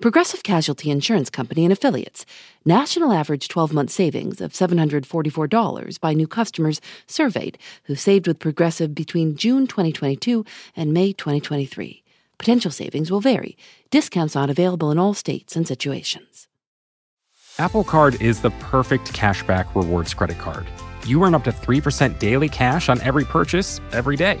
Progressive Casualty Insurance Company and Affiliates. National average 12 month savings of $744 by new customers surveyed who saved with Progressive between June 2022 and May 2023. Potential savings will vary. Discounts not available in all states and situations. Apple Card is the perfect cashback rewards credit card. You earn up to 3% daily cash on every purchase every day.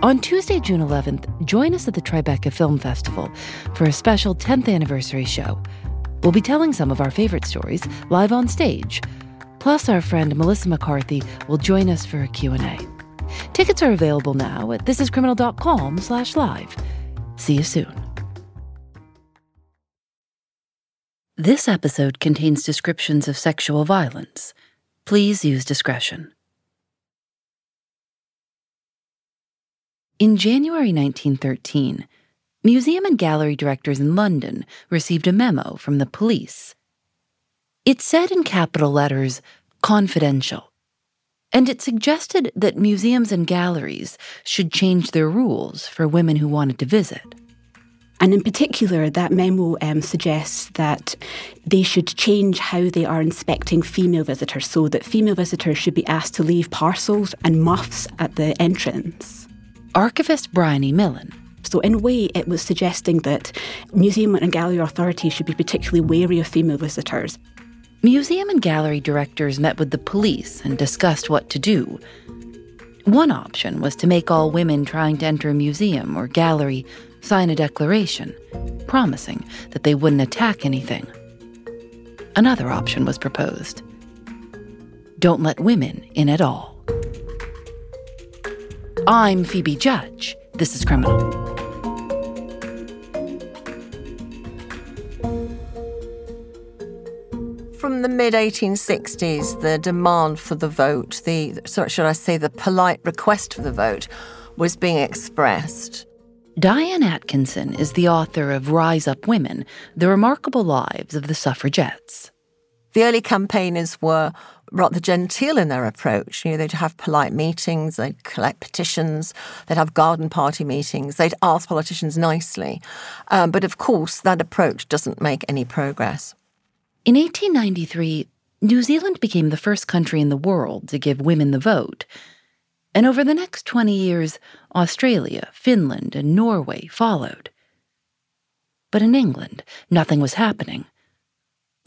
On Tuesday, June 11th, join us at the Tribeca Film Festival for a special 10th anniversary show. We'll be telling some of our favorite stories live on stage. Plus, our friend Melissa McCarthy will join us for a Q&A. Tickets are available now at thisiscriminal.com slash live. See you soon. This episode contains descriptions of sexual violence. Please use discretion. In January 1913, museum and gallery directors in London received a memo from the police. It said in capital letters, confidential, and it suggested that museums and galleries should change their rules for women who wanted to visit. And in particular, that memo um, suggests that they should change how they are inspecting female visitors so that female visitors should be asked to leave parcels and muffs at the entrance. Archivist Bryony Millen. So, in a way, it was suggesting that museum and gallery authorities should be particularly wary of female visitors. Museum and gallery directors met with the police and discussed what to do. One option was to make all women trying to enter a museum or gallery sign a declaration promising that they wouldn't attack anything. Another option was proposed don't let women in at all. I'm Phoebe Judge. This is Criminal. From the mid 1860s, the demand for the vote, the sorry, should I say, the polite request for the vote, was being expressed. Diane Atkinson is the author of Rise Up Women The Remarkable Lives of the Suffragettes. The early campaigners were rather genteel in their approach. You know, they'd have polite meetings, they'd collect petitions, they'd have garden party meetings, they'd ask politicians nicely. Um, but of course, that approach doesn't make any progress. In 1893, New Zealand became the first country in the world to give women the vote. And over the next 20 years, Australia, Finland, and Norway followed. But in England, nothing was happening.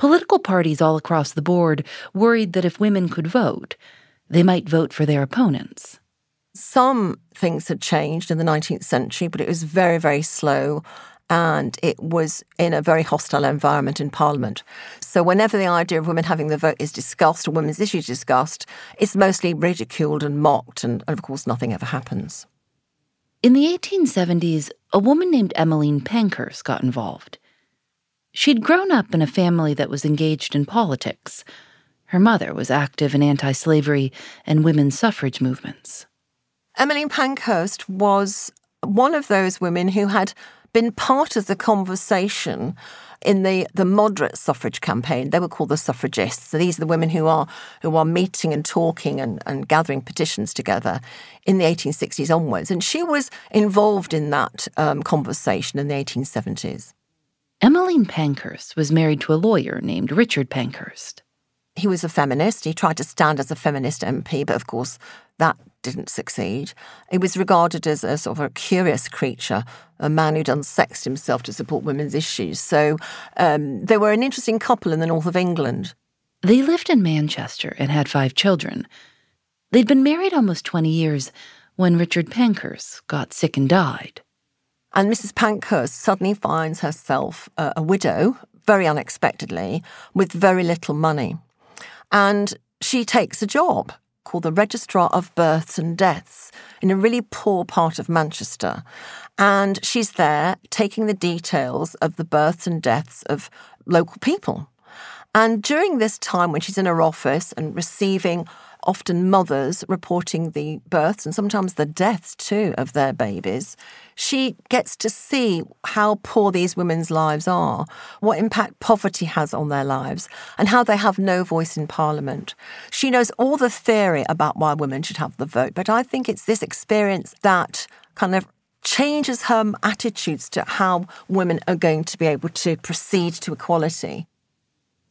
Political parties all across the board worried that if women could vote, they might vote for their opponents. Some things had changed in the 19th century, but it was very, very slow and it was in a very hostile environment in Parliament. So, whenever the idea of women having the vote is discussed or women's issues discussed, it's mostly ridiculed and mocked, and, and of course, nothing ever happens. In the 1870s, a woman named Emmeline Pankhurst got involved. She'd grown up in a family that was engaged in politics. Her mother was active in anti slavery and women's suffrage movements. Emmeline Pankhurst was one of those women who had been part of the conversation in the, the moderate suffrage campaign. They were called the suffragists. So these are the women who are who are meeting and talking and, and gathering petitions together in the 1860s onwards. And she was involved in that um, conversation in the 1870s. Emmeline Pankhurst was married to a lawyer named Richard Pankhurst. He was a feminist. He tried to stand as a feminist MP, but of course that didn't succeed. He was regarded as a sort of a curious creature, a man who'd unsexed himself to support women's issues. So um, they were an interesting couple in the north of England. They lived in Manchester and had five children. They'd been married almost 20 years when Richard Pankhurst got sick and died. And Mrs. Pankhurst suddenly finds herself uh, a widow, very unexpectedly, with very little money. And she takes a job called the Registrar of Births and Deaths in a really poor part of Manchester. And she's there taking the details of the births and deaths of local people. And during this time, when she's in her office and receiving often mothers reporting the births and sometimes the deaths too of their babies, she gets to see how poor these women's lives are, what impact poverty has on their lives, and how they have no voice in Parliament. She knows all the theory about why women should have the vote, but I think it's this experience that kind of changes her attitudes to how women are going to be able to proceed to equality.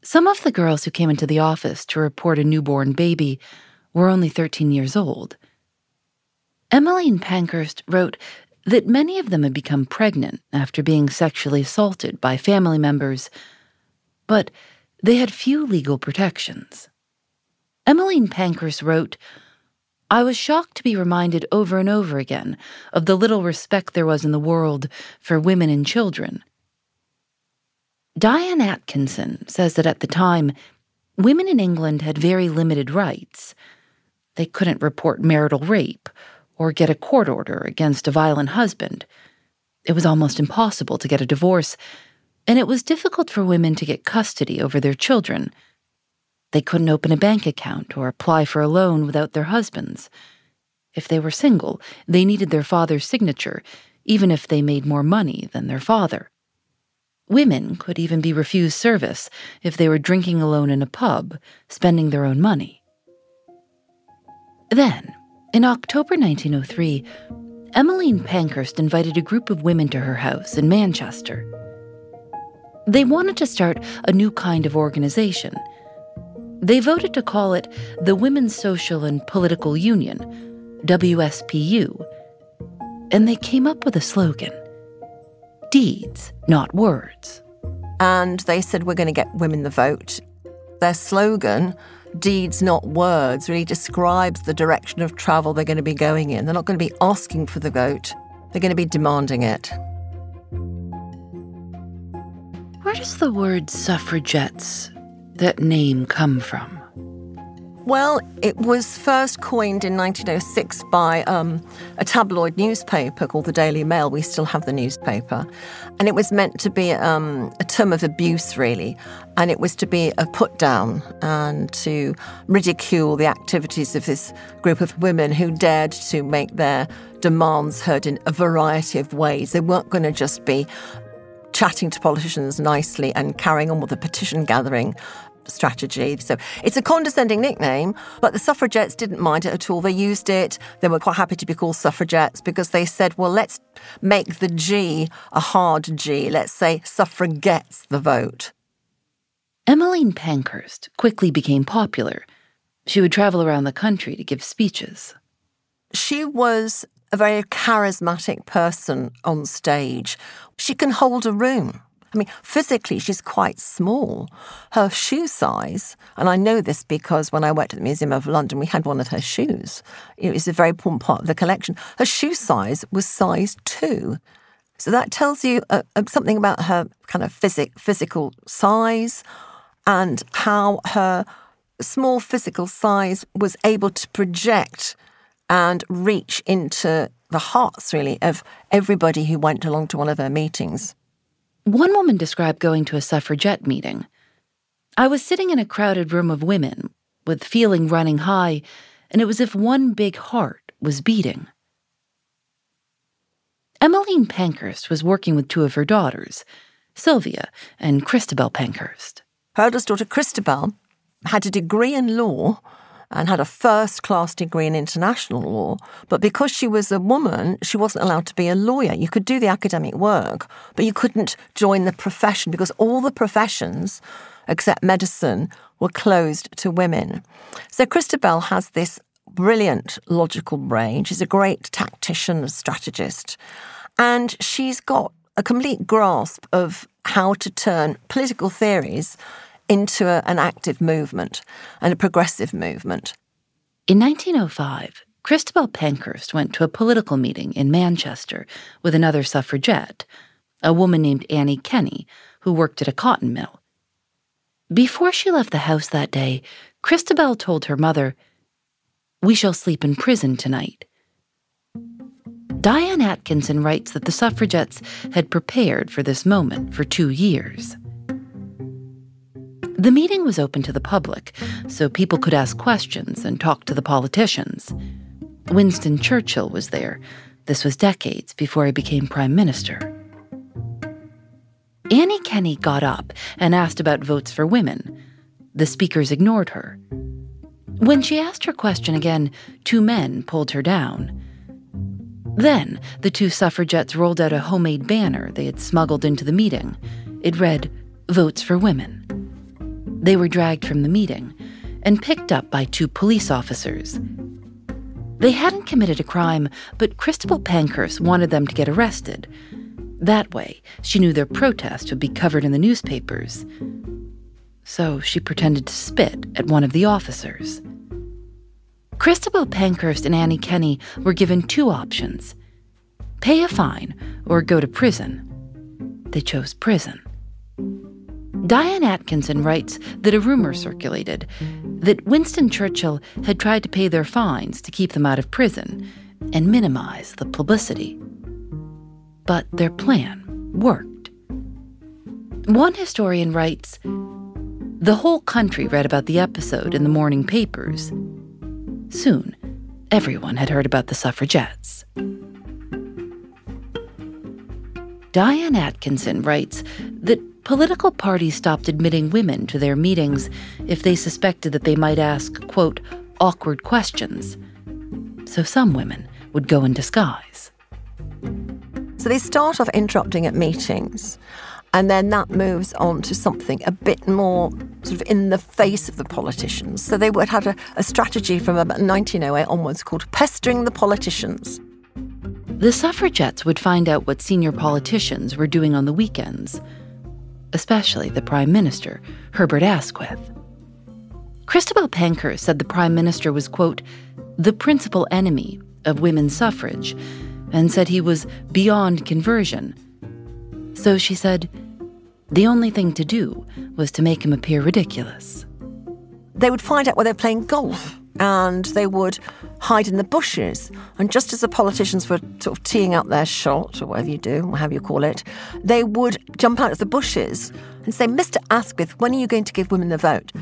Some of the girls who came into the office to report a newborn baby were only 13 years old. Emmeline Pankhurst wrote that many of them had become pregnant after being sexually assaulted by family members, but they had few legal protections. Emmeline Pankhurst wrote, I was shocked to be reminded over and over again of the little respect there was in the world for women and children Diane Atkinson says that at the time, women in England had very limited rights. They couldn't report marital rape or get a court order against a violent husband. It was almost impossible to get a divorce, and it was difficult for women to get custody over their children. They couldn't open a bank account or apply for a loan without their husbands. If they were single, they needed their father's signature, even if they made more money than their father. Women could even be refused service if they were drinking alone in a pub, spending their own money. Then, in October 1903, Emmeline Pankhurst invited a group of women to her house in Manchester. They wanted to start a new kind of organization. They voted to call it the Women's Social and Political Union, WSPU, and they came up with a slogan deeds, not words. And they said, We're going to get women the vote. Their slogan, deeds, not words, really describes the direction of travel they're going to be going in. They're not going to be asking for the vote, they're going to be demanding it. Where does the word suffragettes, that name, come from? Well, it was first coined in 1906 by um, a tabloid newspaper called the Daily Mail. We still have the newspaper. And it was meant to be um, a term of abuse, really. And it was to be a put down and to ridicule the activities of this group of women who dared to make their demands heard in a variety of ways. They weren't going to just be chatting to politicians nicely and carrying on with the petition gathering strategy. So it's a condescending nickname, but the suffragettes didn't mind it at all. They used it. They were quite happy to be called suffragettes because they said, well, let's make the G a hard G. Let's say suffragettes the vote. Emmeline Pankhurst quickly became popular. She would travel around the country to give speeches. She was a very charismatic person on stage. She can hold a room. I mean, physically, she's quite small. Her shoe size, and I know this because when I worked at the Museum of London, we had one of her shoes. It was a very important part of the collection. Her shoe size was size two. So that tells you uh, uh something about her kind of physic, physical size and how her small physical size was able to project and reach into the hearts, really, of everybody who went along to one of her meetings. One woman described going to a suffragette meeting. I was sitting in a crowded room of women, with feeling running high, and it was as if one big heart was beating. Emmeline Pankhurst was working with two of her daughters, Sylvia and Christabel Pankhurst. Her eldest daughter, Christabel, had a degree in law and had a first class degree in international law. But because she was a woman, she wasn't allowed to be a lawyer. You could do the academic work, but you couldn't join the profession because all the professions, except medicine, were closed to women. So Christabel has this brilliant logical brain. She's a great tactician and strategist. And she's got a complete grasp of how to turn political theories into a, an active movement and a progressive movement. In 1905, Christabel Pankhurst went to a political meeting in Manchester with another suffragette, a woman named Annie Kenney, who worked at a cotton mill. Before she left the house that day, Christabel told her mother, We shall sleep in prison tonight. Diane Atkinson writes that the suffragettes had prepared for this moment for two years. The meeting was open to the public, so people could ask questions and talk to the politicians. Winston Churchill was there. This was decades before he became prime minister. Annie Kenney got up and asked about votes for women. The speakers ignored her. When she asked her question again, two men pulled her down. Then, the two suffragettes rolled out a homemade banner they had smuggled into the meeting. It read, Votes for Women. They were dragged from the meeting and picked up by two police officers. They hadn't committed a crime, but Christabel Pankhurst wanted them to get arrested. That way, she knew their protest would be covered in the newspapers. So she pretended to spit at one of the officers. Christabel Pankhurst and Annie Kenney were given two options pay a fine or go to prison. They chose prison. Diane Atkinson writes that a rumor circulated that Winston Churchill had tried to pay their fines to keep them out of prison and minimize the publicity. But their plan worked. One historian writes The whole country read about the episode in the morning papers. Soon, everyone had heard about the suffragettes. Diane Atkinson writes that political parties stopped admitting women to their meetings if they suspected that they might ask, quote, awkward questions. So some women would go in disguise. So they start off interrupting at meetings, and then that moves on to something a bit more sort of in the face of the politicians. So they would have a, a strategy from about 1908 onwards called pestering the politicians. The suffragettes would find out what senior politicians were doing on the weekends especially the Prime Minister, Herbert Asquith. Christabel Pankhurst said the Prime Minister was, quote, the principal enemy of women's suffrage, and said he was beyond conversion. So she said, the only thing to do was to make him appear ridiculous. They would find out where they're playing golf and they would hide in the bushes. And just as the politicians were sort of teeing up their shot, or whatever you do, whatever you call it, they would jump out of the bushes and say, Mr. Asquith, when are you going to give women the vote?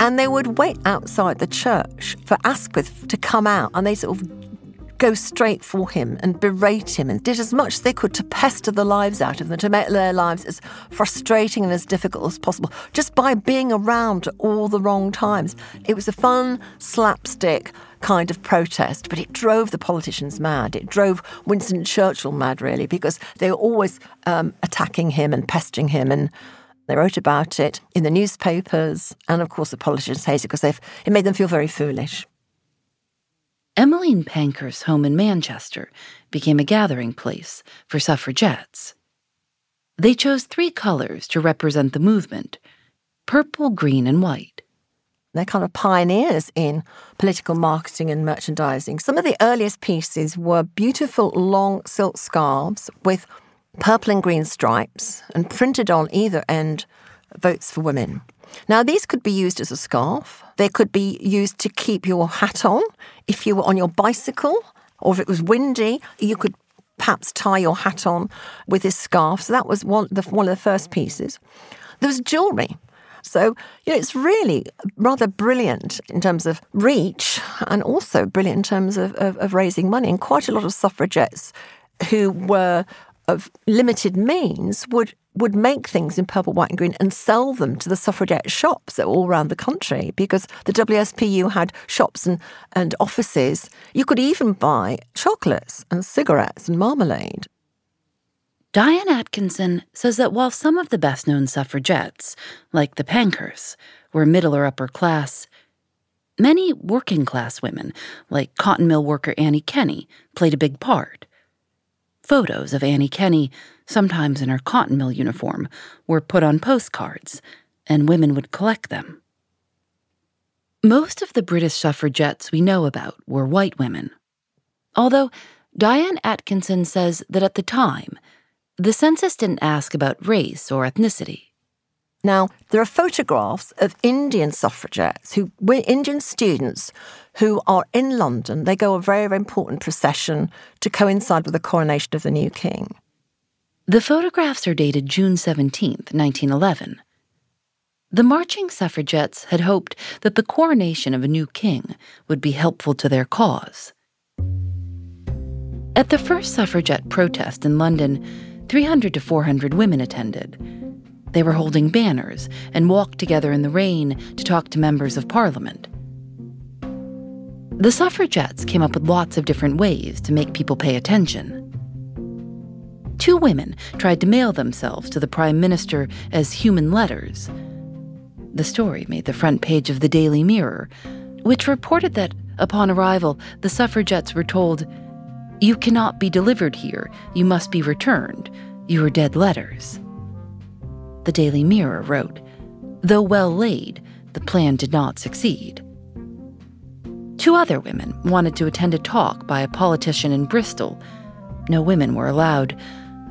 And they would wait outside the church for Asquith to come out, and they sort of go straight for him and berate him and did as much as they could to pester the lives out of them, to make their lives as frustrating and as difficult as possible, just by being around at all the wrong times. It was a fun, slapstick kind of protest, but it drove the politicians mad. It drove Winston Churchill mad, really, because they were always um, attacking him and pestering him and they wrote about it in the newspapers, and of course the politicians hated it because it made them feel very foolish. Emmeline Pankhurst's home in Manchester became a gathering place for suffragettes. They chose three colors to represent the movement purple, green, and white. They're kind of pioneers in political marketing and merchandising. Some of the earliest pieces were beautiful long silk scarves with purple and green stripes and printed on either end votes for women. Now, these could be used as a scarf. They could be used to keep your hat on. If you were on your bicycle or if it was windy, you could perhaps tie your hat on with this scarf. So that was one, the, one of the first pieces. There was jewellery. So, you know, it's really rather brilliant in terms of reach and also brilliant in terms of, of, of raising money. And quite a lot of suffragettes who were of limited means would would make things in purple, white, and green and sell them to the suffragette shops all around the country because the WSPU had shops and, and offices. You could even buy chocolates and cigarettes and marmalade. Diane Atkinson says that while some of the best known suffragettes, like the Pankhursts, were middle or upper class, many working class women, like cotton mill worker Annie Kenney, played a big part. Photos of Annie Kenney, sometimes in her cotton mill uniform, were put on postcards, and women would collect them. Most of the British suffragettes we know about were white women, Although Diane Atkinson says that at the time, the census didn't ask about race or ethnicity. Now, there are photographs of Indian suffragettes, who were Indian students who are in London. They go a very, very important procession to coincide with the coronation of the new king. The photographs are dated June 17, 1911. The marching suffragettes had hoped that the coronation of a new king would be helpful to their cause. At the first suffragette protest in London, 300 to 400 women attended. They were holding banners and walked together in the rain to talk to members of parliament. The suffragettes came up with lots of different ways to make people pay attention. Two women tried to mail themselves to the Prime Minister as human letters. The story made the front page of the Daily Mirror, which reported that, upon arrival, the suffragettes were told, You cannot be delivered here, you must be returned. You are dead letters the Daily Mirror wrote, Though well laid, the plan did not succeed. Two other women wanted to attend a talk by a politician in Bristol. No women were allowed,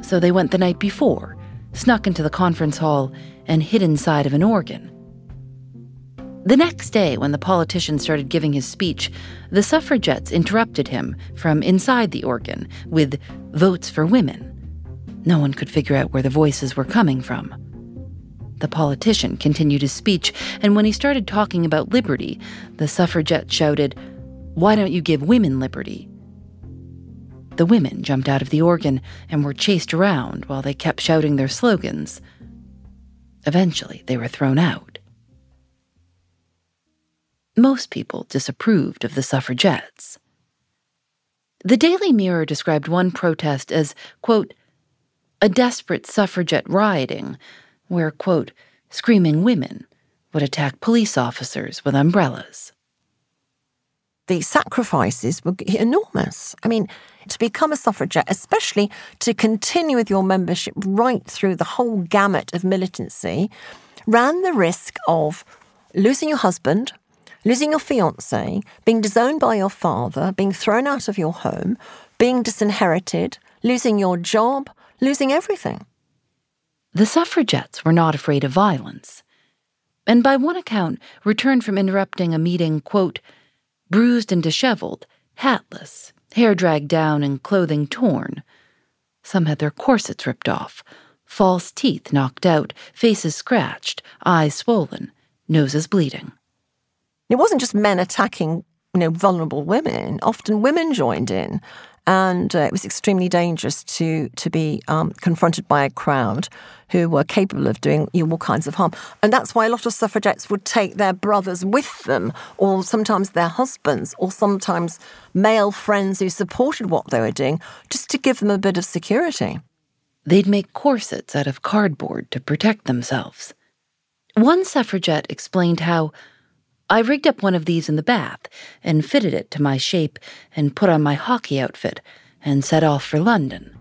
so they went the night before, snuck into the conference hall, and hid inside of an organ. The next day, when the politician started giving his speech, the suffragettes interrupted him from inside the organ with votes for women. No one could figure out where the voices were coming from. The politician continued his speech, and when he started talking about liberty, the suffragette shouted, Why don't you give women liberty? The women jumped out of the organ and were chased around while they kept shouting their slogans. Eventually, they were thrown out. Most people disapproved of the suffragettes. The Daily Mirror described one protest as, quote, a desperate suffragette rioting where, quote, screaming women would attack police officers with umbrellas. The sacrifices were enormous. I mean, to become a suffragette, especially to continue with your membership right through the whole gamut of militancy, ran the risk of losing your husband, losing your fiance, being disowned by your father, being thrown out of your home, being disinherited, losing your job, losing everything. The suffragettes were not afraid of violence, and by one account returned from interrupting a meeting, quote, bruised and disheveled, hatless, hair dragged down, and clothing torn. Some had their corsets ripped off, false teeth knocked out, faces scratched, eyes swollen, noses bleeding. It wasn't just men attacking you know, vulnerable women. Often women joined in and uh, it was extremely dangerous to to be um, confronted by a crowd who were capable of doing you know, all kinds of harm. And that's why a lot of suffragettes would take their brothers with them, or sometimes their husbands, or sometimes male friends who supported what they were doing, just to give them a bit of security. They'd make corsets out of cardboard to protect themselves. One suffragette explained how I rigged up one of these in the bath and fitted it to my shape and put on my hockey outfit and set off for London.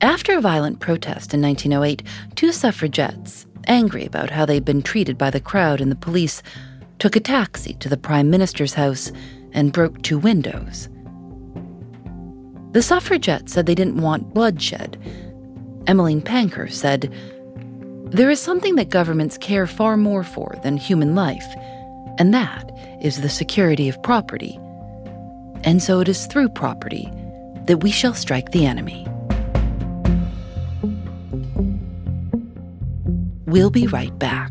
After a violent protest in 1908, two suffragettes, angry about how they'd been treated by the crowd and the police, took a taxi to the Prime Minister's house and broke two windows. The suffragettes said they didn't want bloodshed. Emmeline Pankhurst said, there is something that governments care far more for than human life, and that is the security of property. And so it is through property that we shall strike the enemy. We'll be right back.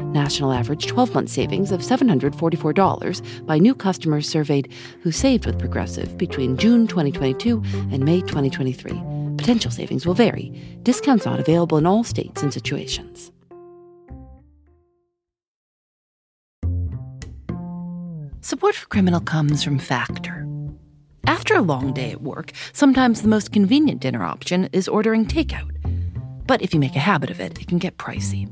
National average 12 month savings of $744 by new customers surveyed who saved with Progressive between June 2022 and May 2023. Potential savings will vary. Discounts not available in all states and situations. Support for Criminal comes from Factor. After a long day at work, sometimes the most convenient dinner option is ordering takeout. But if you make a habit of it, it can get pricey.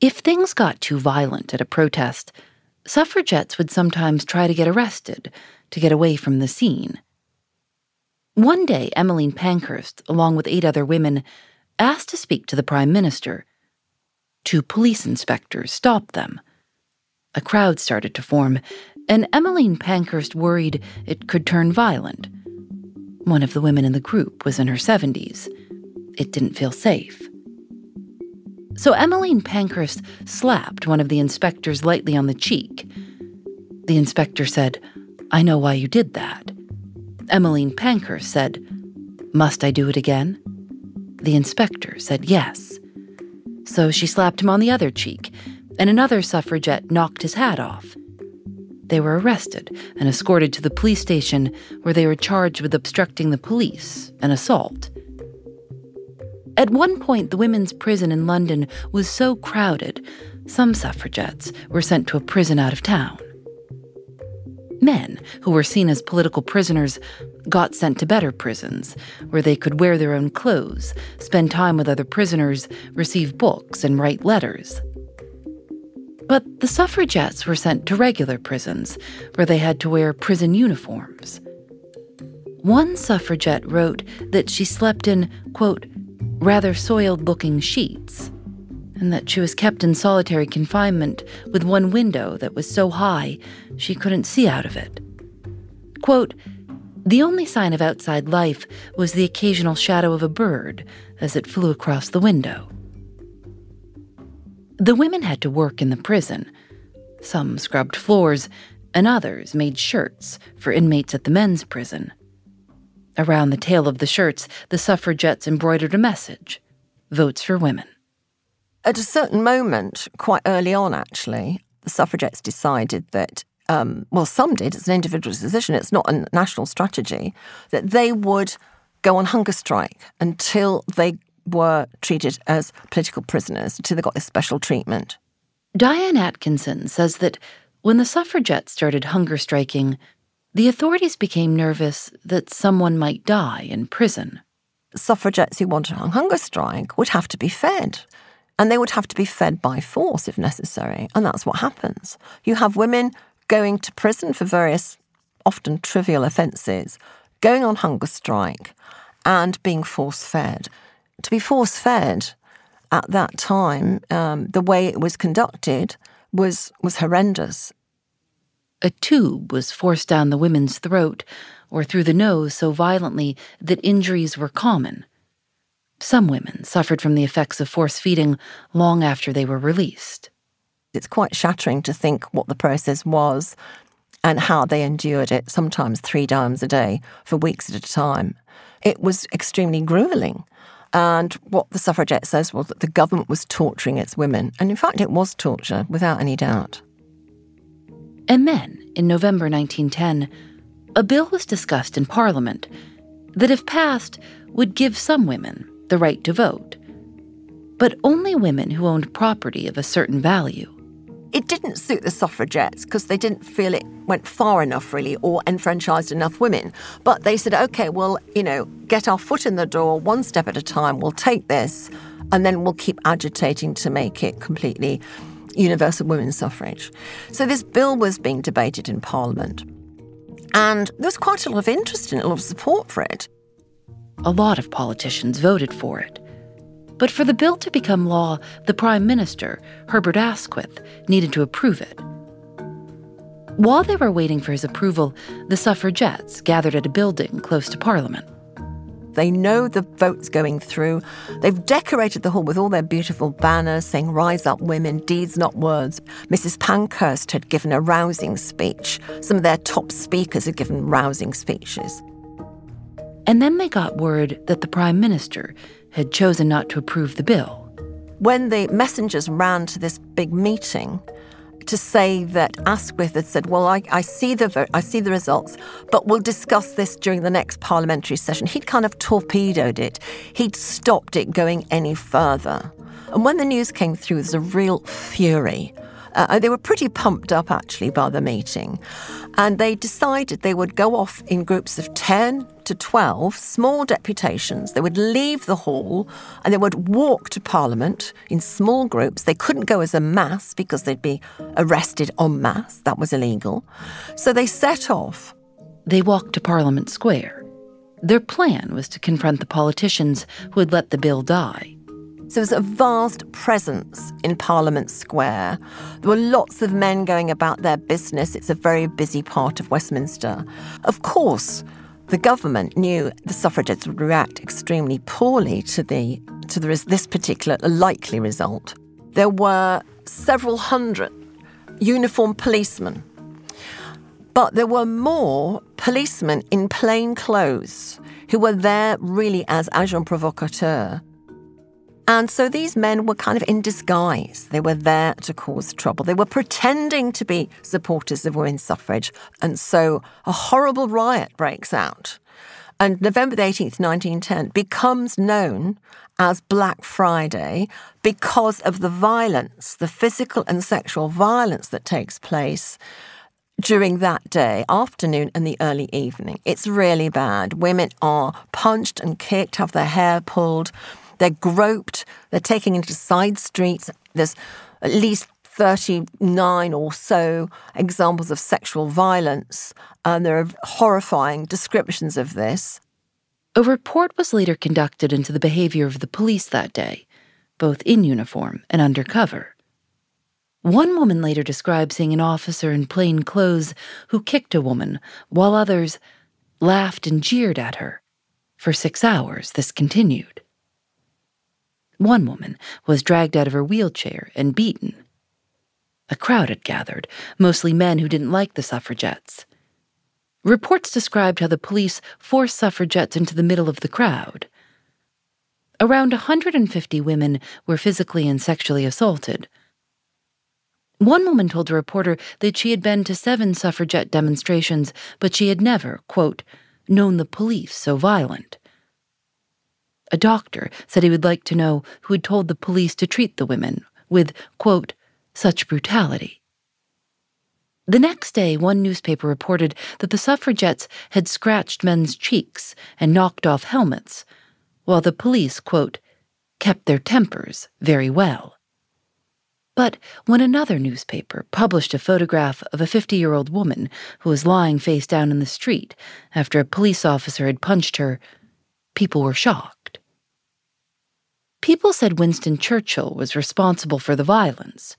If things got too violent at a protest, suffragettes would sometimes try to get arrested to get away from the scene. One day, Emmeline Pankhurst, along with eight other women, asked to speak to the Prime Minister. Two police inspectors stopped them. A crowd started to form, and Emmeline Pankhurst worried it could turn violent. One of the women in the group was in her 70s. It didn't feel safe. So Emmeline Pankhurst slapped one of the inspectors lightly on the cheek. The inspector said, I know why you did that. Emmeline Pankhurst said, Must I do it again? The inspector said yes. So she slapped him on the other cheek, and another suffragette knocked his hat off. They were arrested and escorted to the police station where they were charged with obstructing the police and assault. At one point, the women's prison in London was so crowded, some suffragettes were sent to a prison out of town. Men, who were seen as political prisoners, got sent to better prisons, where they could wear their own clothes, spend time with other prisoners, receive books, and write letters. But the suffragettes were sent to regular prisons, where they had to wear prison uniforms. One suffragette wrote that she slept in, quote, rather soiled looking sheets, and that she was kept in solitary confinement with one window that was so high she couldn't see out of it. Quote, the only sign of outside life was the occasional shadow of a bird as it flew across the window. The women had to work in the prison. Some scrubbed floors, and others made shirts for inmates at the men's prison. Around the tail of the shirts, the suffragettes embroidered a message Votes for Women. At a certain moment, quite early on actually, the suffragettes decided that, um, well, some did, it's an individual decision, it's not a national strategy, that they would go on hunger strike until they were treated as political prisoners, until they got this special treatment. Diane Atkinson says that when the suffragettes started hunger striking, the authorities became nervous that someone might die in prison. Suffragettes who wanted a hunger strike would have to be fed. And they would have to be fed by force if necessary. And that's what happens. You have women going to prison for various, often trivial offences, going on hunger strike, and being force fed. To be force fed at that time, um, the way it was conducted was, was horrendous. A tube was forced down the women's throat or through the nose so violently that injuries were common. Some women suffered from the effects of force feeding long after they were released. It's quite shattering to think what the process was and how they endured it, sometimes three times a day for weeks at a time. It was extremely grueling. And what the suffragette says was that the government was torturing its women. And in fact, it was torture, without any doubt. And then, in November 1910, a bill was discussed in Parliament that, if passed, would give some women the right to vote, but only women who owned property of a certain value. It didn't suit the suffragettes because they didn't feel it went far enough, really, or enfranchised enough women. But they said, okay, well, you know, get our foot in the door one step at a time. We'll take this, and then we'll keep agitating to make it completely universal women's suffrage. So this bill was being debated in Parliament. And there was quite a lot of interest and a lot of support for it. A lot of politicians voted for it. But for the bill to become law, the Prime Minister, Herbert Asquith, needed to approve it. While they were waiting for his approval, the suffragettes gathered at a building close to Parliament. They know the vote's going through. They've decorated the hall with all their beautiful banners saying, Rise up, women, deeds, not words. Mrs. Pankhurst had given a rousing speech. Some of their top speakers had given rousing speeches. And then they got word that the Prime Minister had chosen not to approve the bill. When the messengers ran to this big meeting, to say that Asquith had said, "Well, I, I see the vote, I see the results, but we'll discuss this during the next parliamentary session." He'd kind of torpedoed it. He'd stopped it going any further. And when the news came through, there was a real fury. Uh, they were pretty pumped up actually by the meeting. And they decided they would go off in groups of 10 to 12, small deputations. They would leave the hall and they would walk to Parliament in small groups. They couldn't go as a mass because they'd be arrested en masse. That was illegal. So they set off. They walked to Parliament Square. Their plan was to confront the politicians who had let the bill die. So there's a vast presence in Parliament Square. There were lots of men going about their business. It's a very busy part of Westminster. Of course, the government knew the suffragettes would react extremely poorly to the to the, this particular likely result. There were several hundred uniformed policemen, but there were more policemen in plain clothes who were there really as agents provocateurs and so these men were kind of in disguise. They were there to cause trouble. They were pretending to be supporters of women's suffrage. And so a horrible riot breaks out. And November the 18th, 1910, becomes known as Black Friday because of the violence, the physical and sexual violence that takes place during that day, afternoon, and the early evening. It's really bad. Women are punched and kicked, have their hair pulled. They're groped, they're taken into side streets. There's at least 39 or so examples of sexual violence, and there are horrifying descriptions of this. A report was later conducted into the behavior of the police that day, both in uniform and undercover. One woman later described seeing an officer in plain clothes who kicked a woman, while others laughed and jeered at her. For six hours, this continued. One woman was dragged out of her wheelchair and beaten. A crowd had gathered, mostly men who didn't like the suffragettes. Reports described how the police forced suffragettes into the middle of the crowd. Around 150 women were physically and sexually assaulted. One woman told a reporter that she had been to seven suffragette demonstrations, but she had never, quote, known the police so violent. A doctor said he would like to know who had told the police to treat the women with, quote, such brutality. The next day, one newspaper reported that the suffragettes had scratched men's cheeks and knocked off helmets, while the police, quote, kept their tempers very well. But when another newspaper published a photograph of a 50 year old woman who was lying face down in the street after a police officer had punched her, people were shocked. People said Winston Churchill was responsible for the violence.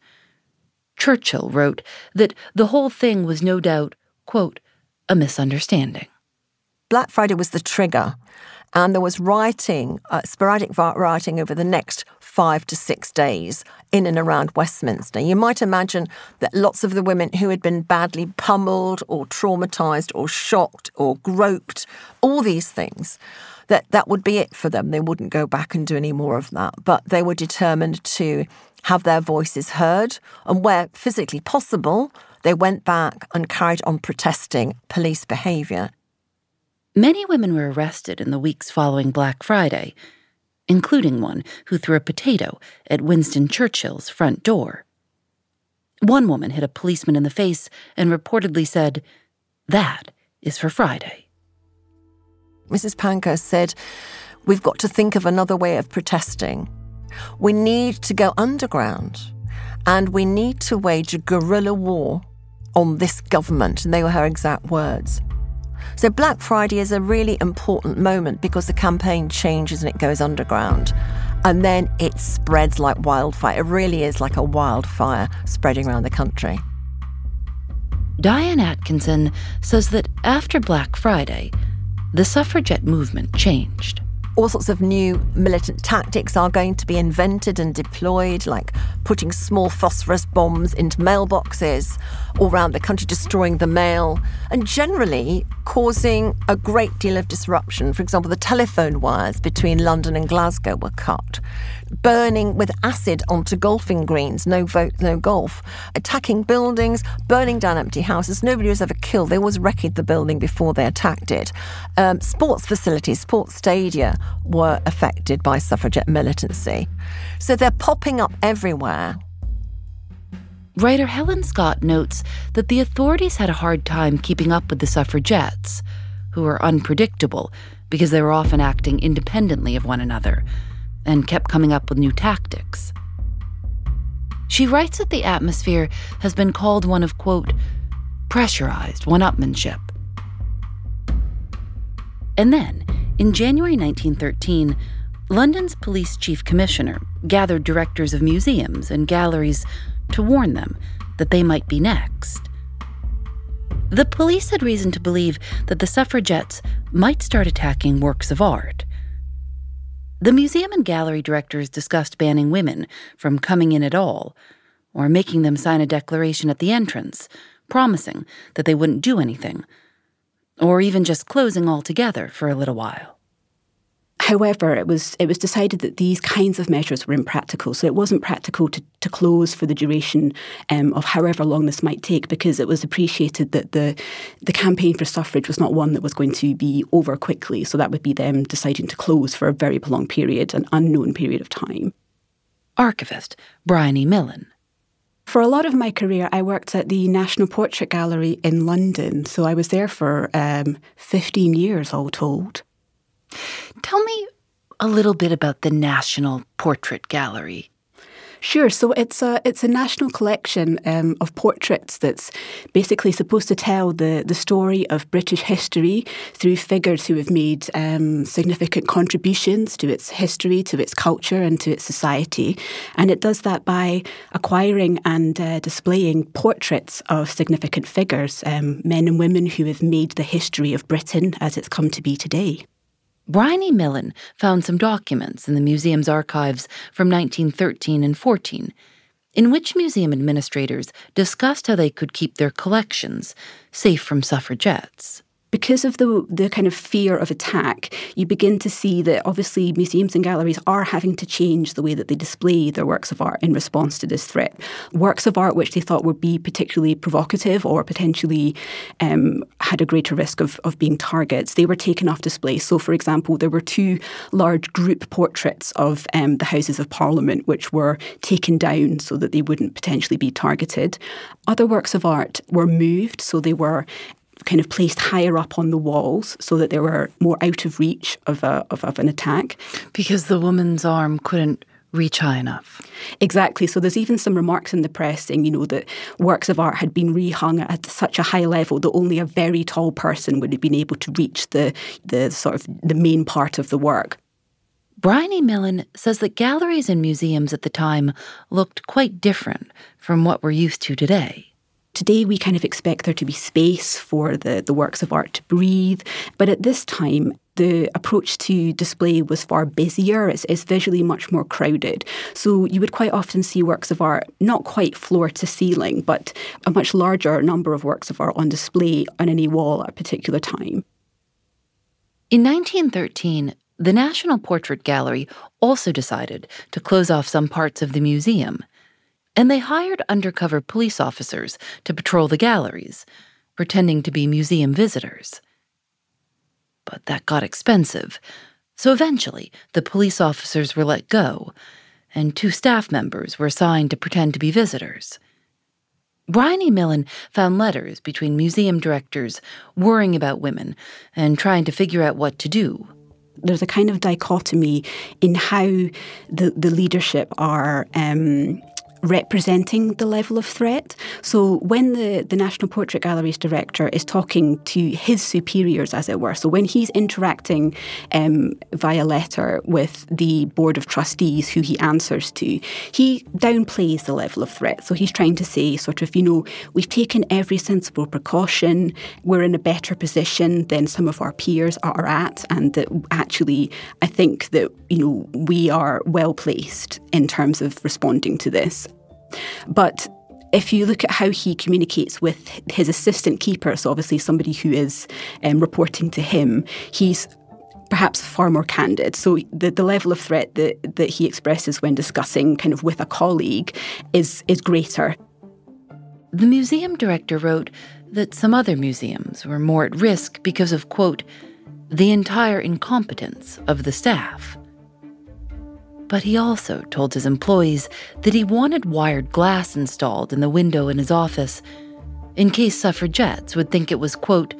Churchill wrote that the whole thing was no doubt, quote, a misunderstanding. Black Friday was the trigger. and there was rioting, uh, sporadic rioting over the next five to six days in and around Westminster. You might imagine that lots of the women who had been badly pummeled or traumatized or shocked or groped, all these things, that that would be it for them. They wouldn't go back and do any more of that. But they were determined to have their voices heard, and where physically possible, they went back and carried on protesting police behaviour. Many women were arrested in the weeks following Black Friday, including one who threw a potato at Winston Churchill's front door. One woman hit a policeman in the face and reportedly said, That is for Friday. Mrs. Pankhurst said, We've got to think of another way of protesting. We need to go underground and we need to wage a guerrilla war on this government. And they were her exact words. So Black Friday is a really important moment because the campaign changes and it goes underground. And then it spreads like wildfire. It really is like a wildfire spreading around the country. Diane Atkinson says that after Black Friday, the suffragette movement changed all sorts of new militant tactics are going to be invented and deployed, like putting small phosphorus bombs into mailboxes all around the country, destroying the mail, and generally causing a great deal of disruption. For example, the telephone wires between London and Glasgow were cut burning with acid onto golfing greens, no vote, no golf, attacking buildings, burning down empty houses. Nobody was ever killed. They always wrecked the building before they attacked it. Um, sports facilities, sports stadia were affected by suffragette militancy. So they're popping up everywhere. Writer Helen Scott notes that the authorities had a hard time keeping up with the suffragettes, who were unpredictable because they were often acting independently of one another and kept coming up with new tactics. She writes that the atmosphere has been called one of, quote, pressurized one upmanship. And then, in January 1913, London's police chief commissioner gathered directors of museums and galleries to warn them that they might be next. The police had reason to believe that the suffragettes might start attacking works of art. The museum and gallery directors discussed banning women from coming in at all, or making them sign a declaration at the entrance, promising that they wouldn't do anything, or even just closing altogether for a little while. However, it was it was decided that these kinds of measures were impractical. So it wasn't practical to, to close for the duration um, of however long this might take, because it was appreciated that the the campaign for suffrage was not one that was going to be over quickly. So that would be them deciding to close for a very prolonged period, an unknown period of time. Archivist Bryony Millen. For a lot of my career, I worked at the National Portrait Gallery in London. So I was there for um, 15 years, all told. Tell me a little bit about the National Portrait Gallery. Sure. So it's a it's a national collection um, of portraits that's basically supposed to tell the the story of British history through figures who have made um, significant contributions to its history, to its culture, and to its society. And it does that by acquiring and uh, displaying portraits of significant figures, um, men and women who have made the history of Britain as it's come to be today. Bryony Millen found some documents in the museum's archives from 1913 and 14, in which museum administrators discussed how they could keep their collections safe from suffragettes because of the the kind of fear of attack, you begin to see that obviously museums and galleries are having to change the way that they display their works of art in response to this threat. Works of art which they thought would be particularly provocative or potentially um, had a greater risk of, of being targets, they were taken off display. So, for example, there were two large group portraits of um, the Houses of Parliament which were taken down so that they wouldn't potentially be targeted. Other works of art were moved, so they were kind of placed higher up on the walls so that they were more out of reach of, a, of, of an attack. Because the woman's arm couldn't reach high enough. Exactly. So there's even some remarks in the press saying, you know, that works of art had been rehung at such a high level that only a very tall person would have been able to reach the the sort of the main part of the work. Bryony Millen says that galleries and museums at the time looked quite different from what we're used to today. Today, we kind of expect there to be space for the, the works of art to breathe. But at this time, the approach to display was far busier. It's, it's, visually much more crowded. So you would quite often see works of art not quite floor to ceiling, but a much larger number of works of art on display on any wall at a particular time. In 1913, the National Portrait Gallery also decided to close off some parts of the museum, and they hired undercover police officers to patrol the galleries, pretending to be museum visitors. But that got expensive, so eventually the police officers were let go, and two staff members were assigned to pretend to be visitors. Bryony Millen found letters between museum directors worrying about women and trying to figure out what to do there's a kind of dichotomy in how the, the leadership are um, representing the level of threat. So when the, the National Portrait Gallery's director is talking to his superiors, as it were, so when he's interacting um, via letter with the Board of Trustees who he answers to, he downplays the level of threat. So he's trying to say, sort of, you know, we've taken every sensible precaution, we're in a better position than some of our peers are at, and that actually I think that, you know, we are well placed in terms of responding to this. But if you look at how he communicates with his assistant keeper, so obviously somebody who is um, reporting to him, he's perhaps far more candid. So the, the level of threat that, that he expresses when discussing kind of with a colleague is is greater. The museum director wrote that some other museums were more at risk because of quote the entire incompetence of the staff. But he also told his employees that he wanted wired glass installed in the window in his office in case suffragettes would think it was, quote,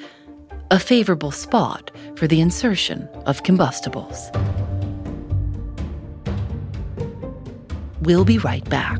a favorable spot for the insertion of combustibles. We'll be right back.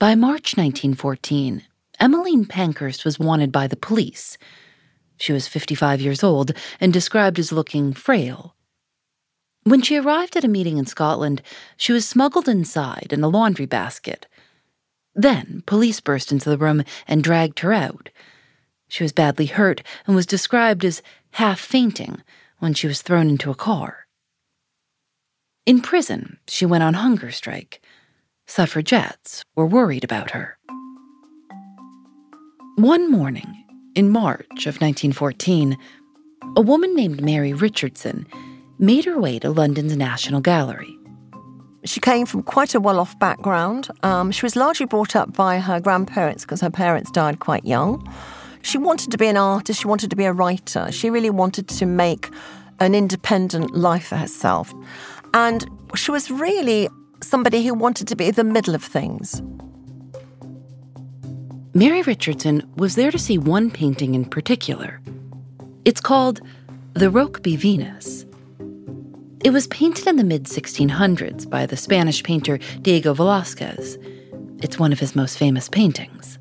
By March 1914, Emmeline Pankhurst was wanted by the police. She was 55 years old and described as looking frail. When she arrived at a meeting in Scotland, she was smuggled inside in a laundry basket. Then police burst into the room and dragged her out. She was badly hurt and was described as half fainting when she was thrown into a car. In prison, she went on hunger strike. Suffragettes were worried about her. One morning, in March of 1914, a woman named Mary Richardson made her way to London's National Gallery. She came from quite a well off background. Um, she was largely brought up by her grandparents because her parents died quite young. She wanted to be an artist, she wanted to be a writer, she really wanted to make an independent life for herself. And she was really somebody who wanted to be the middle of things. Mary Richardson was there to see one painting in particular. It's called The Rokeby Venus. It was painted in the mid 1600s by the Spanish painter Diego Velazquez. It's one of his most famous paintings.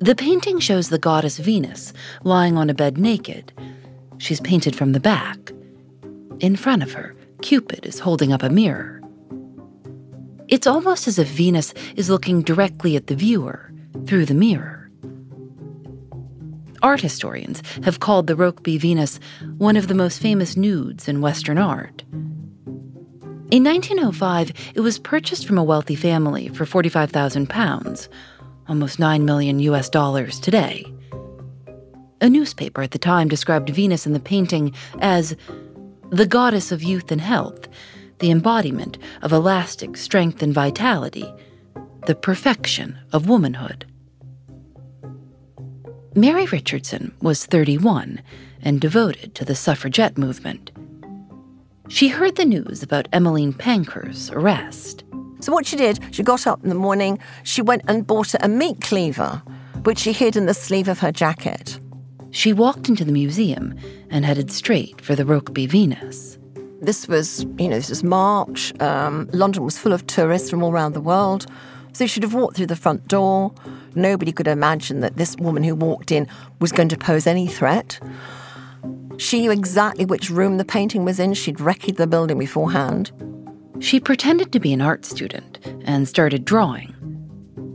The painting shows the goddess Venus lying on a bed naked. She's painted from the back. In front of her, Cupid is holding up a mirror. It's almost as if Venus is looking directly at the viewer through the mirror. Art historians have called the Rokeby Venus one of the most famous nudes in Western art. In 1905, it was purchased from a wealthy family for 45,000 pounds, almost 9 million US dollars today. A newspaper at the time described Venus in the painting as the goddess of youth and health the embodiment of elastic strength and vitality, the perfection of womanhood. Mary Richardson was 31 and devoted to the suffragette movement. She heard the news about Emmeline Pankhurst's arrest. So, what she did, she got up in the morning, she went and bought a meat cleaver, which she hid in the sleeve of her jacket. She walked into the museum and headed straight for the Rokeby Venus. This was, you know, this was March. Um, London was full of tourists from all around the world. So she'd have walked through the front door. Nobody could imagine that this woman who walked in was going to pose any threat. She knew exactly which room the painting was in. She'd recce the building beforehand. She pretended to be an art student and started drawing.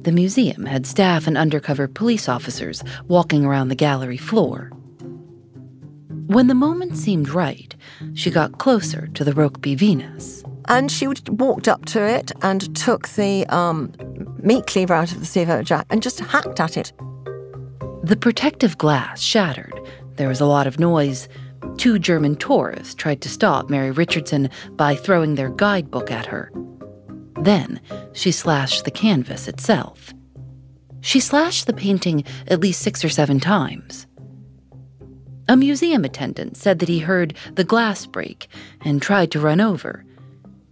The museum had staff and undercover police officers walking around the gallery floor. When the moment seemed right, she got closer to the Rokeby Venus. And she walked up to it and took the um, meat cleaver out of the her jacket and just hacked at it. The protective glass shattered. There was a lot of noise. Two German tourists tried to stop Mary Richardson by throwing their guidebook at her. Then she slashed the canvas itself. She slashed the painting at least six or seven times. A museum attendant said that he heard the glass break and tried to run over.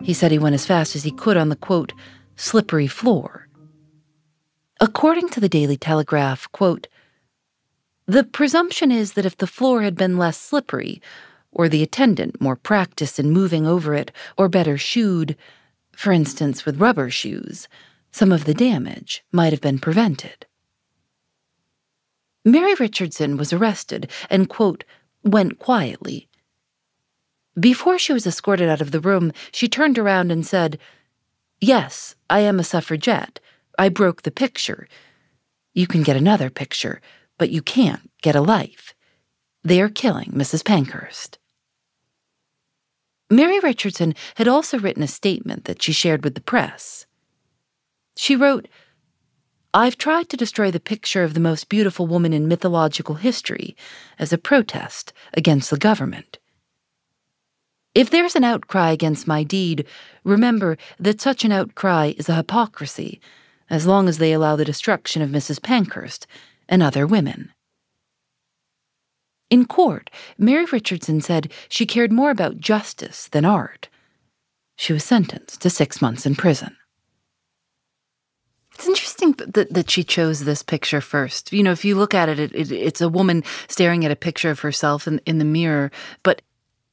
He said he went as fast as he could on the quote, slippery floor. According to the Daily Telegraph, quote, the presumption is that if the floor had been less slippery, or the attendant more practiced in moving over it, or better shoed, for instance with rubber shoes, some of the damage might have been prevented. Mary Richardson was arrested and, quote, went quietly. Before she was escorted out of the room, she turned around and said, Yes, I am a suffragette. I broke the picture. You can get another picture, but you can't get a life. They are killing Mrs. Pankhurst. Mary Richardson had also written a statement that she shared with the press. She wrote, I've tried to destroy the picture of the most beautiful woman in mythological history as a protest against the government. If there's an outcry against my deed, remember that such an outcry is a hypocrisy, as long as they allow the destruction of Mrs. Pankhurst and other women. In court, Mary Richardson said she cared more about justice than art. She was sentenced to six months in prison. It's interesting that, that she chose this picture first. You know, if you look at it, it, it, it's a woman staring at a picture of herself in, in the mirror, but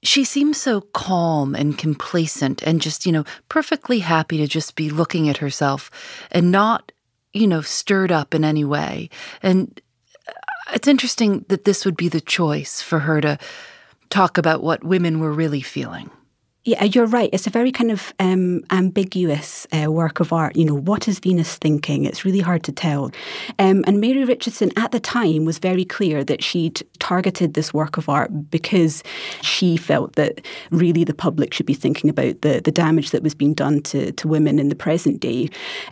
she seems so calm and complacent and just, you know, perfectly happy to just be looking at herself and not, you know, stirred up in any way. And uh, it's interesting that this would be the choice for her to talk about what women were really feeling. Yeah, you're right. It's a very kind of um, ambiguous uh, work of art. You know, what is Venus thinking? It's really hard to tell. Um, and Mary Richardson at the time was very clear that she'd targeted this work of art because she felt that really the public should be thinking about the, the damage that was being done to, to women in the present day.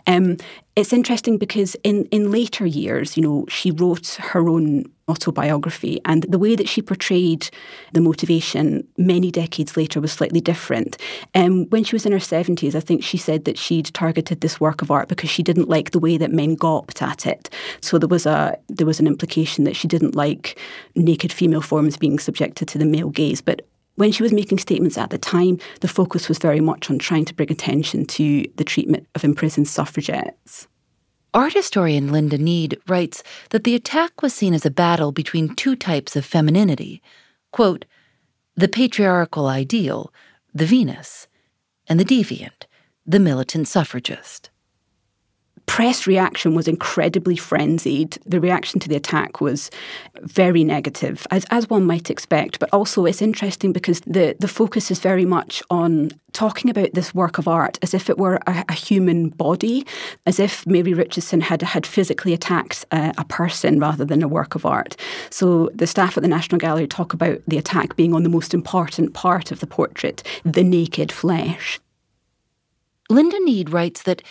Um, it's interesting because in, in later years, you know, she wrote her own autobiography, and the way that she portrayed the motivation many decades later was slightly different. Um, when she was in her 70s, I think she said that she'd targeted this work of art because she didn't like the way that men gawped at it. So there was a there was an implication that she didn't like naked female forms being subjected to the male gaze. But when she was making statements at the time, the focus was very much on trying to bring attention to the treatment of imprisoned suffragettes. Art historian Lynda Nead writes that the attack was seen as a battle between two types of femininity. Quote, the patriarchal ideal, the Venus, and the deviant, the militant suffragist press reaction was incredibly frenzied. The reaction to the attack was very negative, as, as one might expect. But also, it's interesting because the, the focus is very much on talking about this work of art as if it were a, a human body, as if Mary Richardson had, had physically attacked a, a person rather than a work of art. So the staff at the National Gallery talk about the attack being on the most important part of the portrait, the naked flesh. Linda Need writes that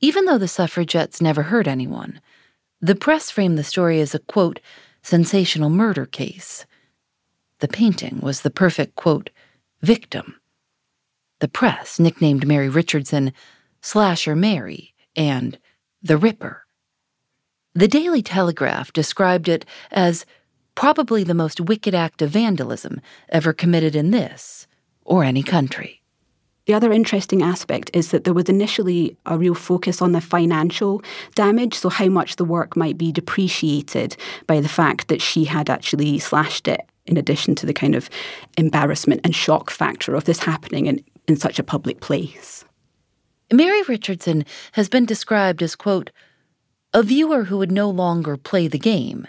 even though the suffragettes never hurt anyone, the press framed the story as a, quote, sensational murder case. The painting was the perfect, quote, victim. The press nicknamed Mary Richardson Slasher Mary and the Ripper. The Daily Telegraph described it as probably the most wicked act of vandalism ever committed in this, or any country. The other interesting aspect is that there was initially a real focus on the financial damage, so how much the work might be depreciated by the fact that she had actually slashed it, in addition to the kind of embarrassment and shock factor of this happening in, in such a public place. Mary Richardson has been described as, quote, a viewer who would no longer play the game.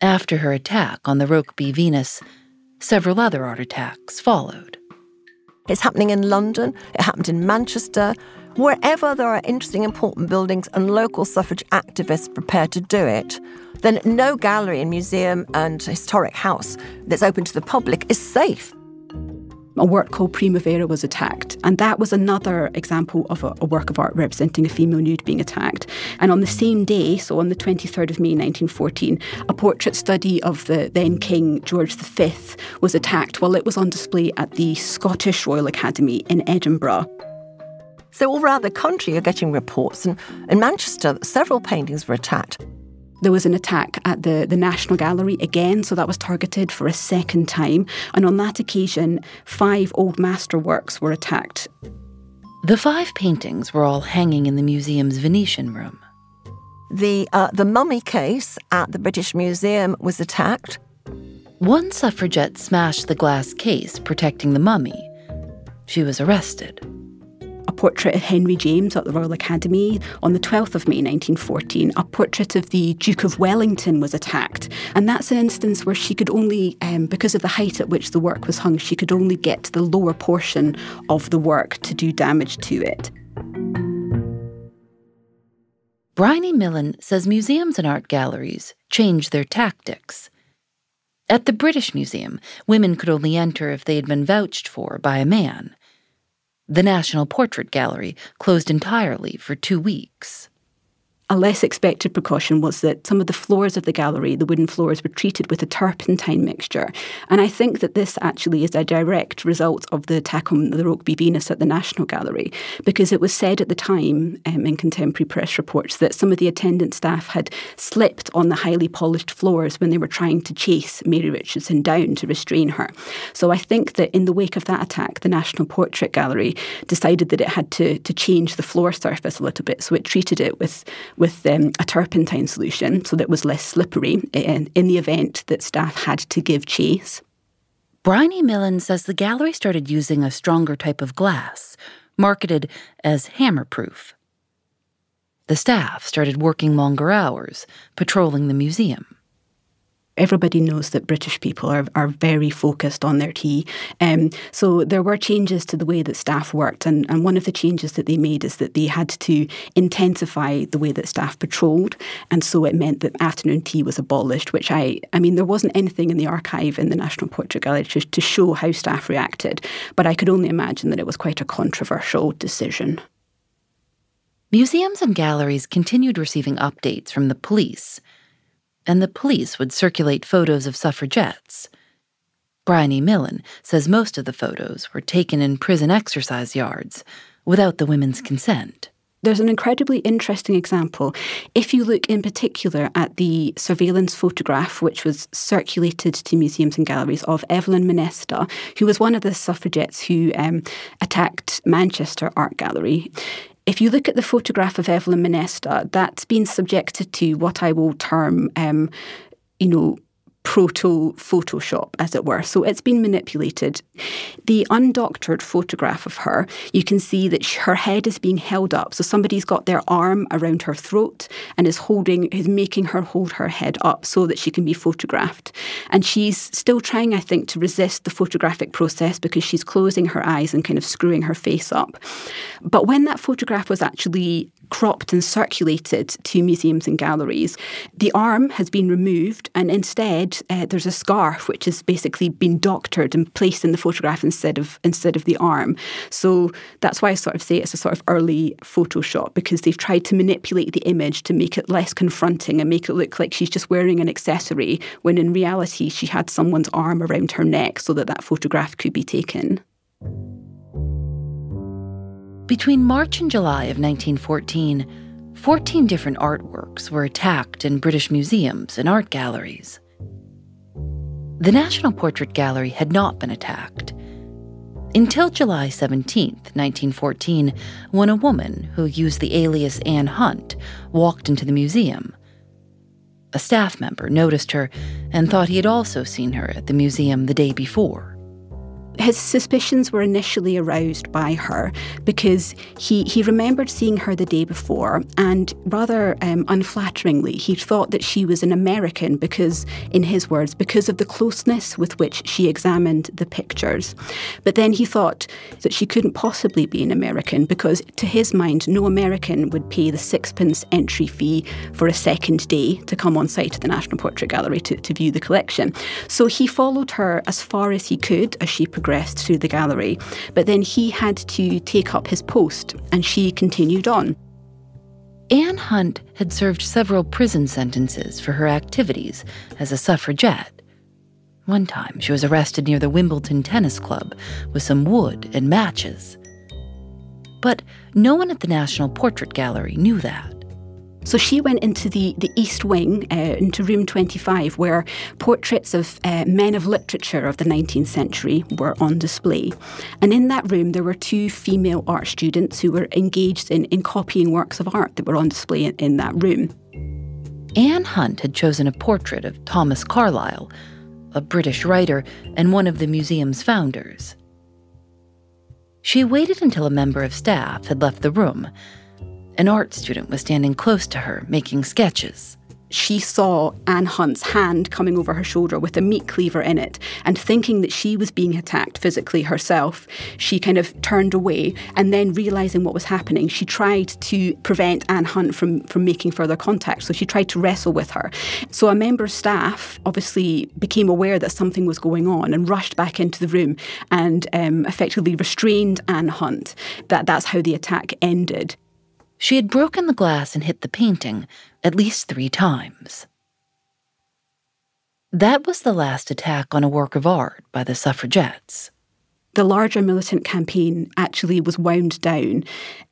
After her attack on the Rokeby Venus, several other art attacks followed. It's happening in London, it happened in Manchester. Wherever there are interesting, important buildings and local suffrage activists prepared to do it, then no gallery and museum and historic house that's open to the public is safe a work called Primavera was attacked. And that was another example of a, a, work of art representing a female nude being attacked. And on the same day, so on the 23rd of May 1914, a portrait study of the then King George V was attacked while it was on display at the Scottish Royal Academy in Edinburgh. So, all around the country, you're getting reports. And in Manchester, several paintings were attacked. There was an attack at the, the National Gallery again, so that was targeted for a second time. And on that occasion, five old masterworks were attacked. The five paintings were all hanging in the museum's Venetian room. The, uh, the mummy case at the British Museum was attacked. One suffragette smashed the glass case protecting the mummy. She was arrested portrait of Henry James at the Royal Academy. On the 12th of May 1914, a portrait of the Duke of Wellington was attacked. And that's an instance where she could only, um, because of the height at which the work was hung, she could only get to the lower portion of the work to do damage to it. Bryony Millen says museums and art galleries change their tactics. At the British Museum, women could only enter if they had been vouched for by a man. The National Portrait Gallery closed entirely for two weeks. A less expected precaution was that some of the floors of the gallery, the wooden floors, were treated with a turpentine mixture. And I think that this actually is a direct result of the attack on the Rokeby Venus at the National Gallery, because it was said at the time um, in contemporary press reports that some of the attendant staff had slipped on the highly polished floors when they were trying to chase Mary Richardson down to restrain her. So I think that in the wake of that attack, the National Portrait Gallery decided that it had to, to change the floor surface a little bit. So it treated it with with um, a turpentine solution so that it was less slippery in, in the event that staff had to give chase. Bryony Millen says the gallery started using a stronger type of glass, marketed as hammerproof. The staff started working longer hours, patrolling the museum everybody knows that British people are, are very focused on their tea. Um, so there were changes to the way that staff worked, and, and one of the changes that they made is that they had to intensify the way that staff patrolled, and so it meant that afternoon tea was abolished. Which I, I mean, there wasn't anything in the archive in the National Portrait Gallery to, to show how staff reacted, but I could only imagine that it was quite a controversial decision. Museums and galleries continued receiving updates from the police and the police would circulate photos of suffragettes. Bryony Millen says most of the photos were taken in prison exercise yards without the women's consent. There's an incredibly interesting example. If you look in particular at the surveillance photograph, which was circulated to museums and galleries of Evelyn Manesta, who was one of the suffragettes who um, attacked Manchester Art Gallery, if you look at the photograph of Evelyn Manesta, that's been subjected to what I will term, um, you know, proto Photoshop, as it were. So it's been manipulated. The undoctored photograph of her, you can see that her head is being held up. So somebody's got their arm around her throat and is holding, is making her hold her head up so that she can be photographed. And she's still trying, I think, to resist the photographic process because she's closing her eyes and kind of screwing her face up. But when that photograph was actually cropped and circulated to museums and galleries. The arm has been removed, and instead uh, there's a scarf which has basically been doctored and placed in the photograph instead of instead of the arm. So that's why I sort of say it's a sort of early Photoshop because they've tried to manipulate the image to make it less confronting and make it look like she's just wearing an accessory when in reality she had someone's arm around her neck so that that photograph could be taken. Between March and July of 1914, 14 different artworks were attacked in British museums and art galleries. The National Portrait Gallery had not been attacked. Until July 17, 1914, when a woman who used the alias Anne Hunt walked into the museum. A staff member noticed her and thought he had also seen her at the museum the day before. His suspicions were initially aroused by her because he, he remembered seeing her the day before, and rather um, unflatteringly, he thought that she was an American because, in his words, because of the closeness with which she examined the pictures. But then he thought that she couldn't possibly be an American because, to his mind, no American would pay the sixpence entry fee for a second day to come on site at the National Portrait Gallery to, to view the collection. So he followed her as far as he could as she progressed progressed through the gallery, but then he had to take up his post and she continued on. Anne Hunt had served several prison sentences for her activities as a suffragette. One time, she was arrested near the Wimbledon Tennis Club with some wood and matches. But no one at the National Portrait Gallery knew that. So she went into the, the East Wing, uh, into room 25, where portraits of uh, men of literature of the 19th century were on display. And in that room, there were two female art students who were engaged in, in copying works of art that were on display in, in that room. Anne Hunt had chosen a portrait of Thomas Carlyle, a British writer and one of the museum's founders. She waited until a member of staff had left the room an art student was standing close to her, making sketches. She saw Anne Hunt's hand coming over her shoulder with a meat cleaver in it, and thinking that she was being attacked physically herself, she kind of turned away. And then, realizing what was happening, she tried to prevent Anne Hunt from, from making further contact. So she tried to wrestle with her. So a member of staff obviously became aware that something was going on and rushed back into the room and um, effectively restrained Anne Hunt. That that's how the attack ended. She had broken the glass and hit the painting at least three times. That was the last attack on a work of art by the suffragettes. The larger militant campaign actually was wound down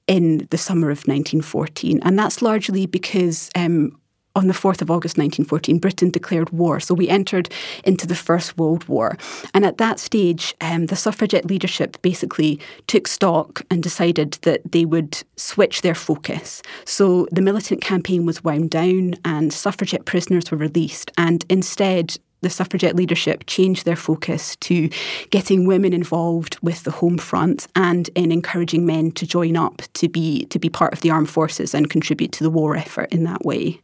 in the summer of 1914, and that's largely because um, on the 4th of August 1914, Britain declared war. So we entered into the First World War. And at that stage, um, the suffragette leadership basically took stock and decided that they would switch their focus. So the militant campaign was wound down and suffragette prisoners were released. And instead, the suffragette leadership changed their focus to getting women involved with the home front and in encouraging men to join up to be to be part of the armed forces and contribute to the war effort in that way.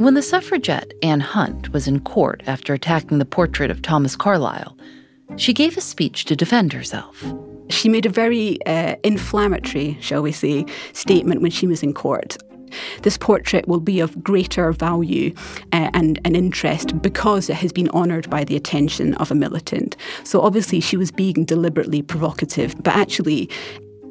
When the suffragette Anne Hunt was in court after attacking the portrait of Thomas Carlyle, she gave a speech to defend herself. She made a very uh, inflammatory, shall we say, statement when she was in court. This portrait will be of greater value uh, and, and interest because it has been honoured by the attention of a militant. So obviously she was being deliberately provocative, but actually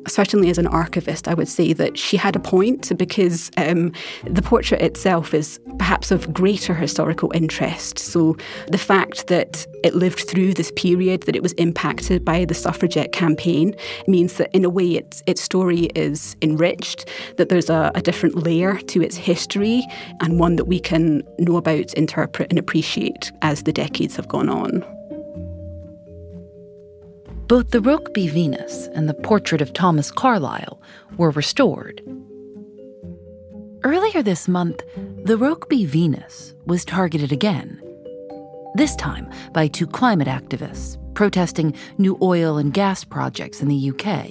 certainly as an archivist, I would say that she had a point because um, the portrait itself is perhaps of greater historical interest. So the fact that it lived through this period, that it was impacted by the suffragette campaign, means that in a way its, its story is enriched, that there's a, a different layer to its history and one that we can know about, interpret, and appreciate as the decades have gone on. Both the Rokeby Venus and the portrait of Thomas Carlyle were restored. Earlier this month, the Rokeby Venus was targeted again. This time by two climate activists protesting new oil and gas projects in the UK.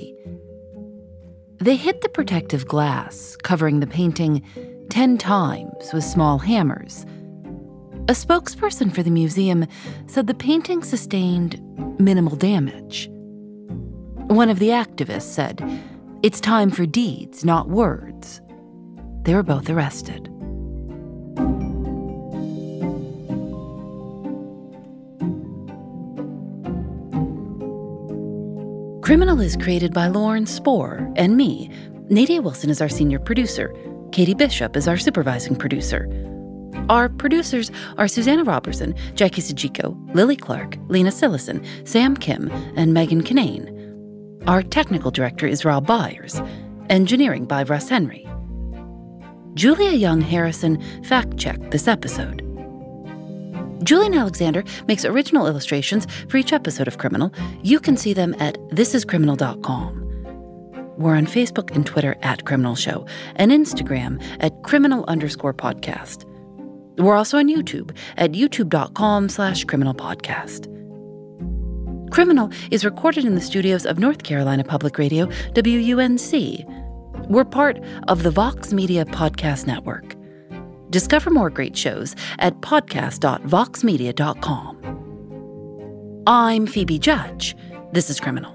They hit the protective glass covering the painting 10 times with small hammers. A spokesperson for the museum said the painting sustained minimal damage. One of the activists said, It's time for deeds, not words. They were both arrested. Criminal is created by Lauren Spohr and me. Nadia Wilson is our senior producer. Katie Bishop is our supervising producer. Our producers are Susanna Robertson, Jackie Sojico, Lily Clark, Lena Sillison, Sam Kim, and Megan Kinane. Our technical director is Rob Byers, engineering by Russ Henry. Julia Young Harrison fact checked this episode. Julienne Alexander makes original illustrations for each episode of Criminal. You can see them at thisiscriminal.com. We're on Facebook and Twitter at Criminal Show and Instagram at criminal underscore podcast. We're also on YouTube at youtube.com slash criminal podcast. Criminal is recorded in the studios of North Carolina Public Radio, WUNC. We're part of the Vox Media Podcast Network. Discover more great shows at podcast.voxmedia.com. I'm Phoebe Judge. This is Criminal.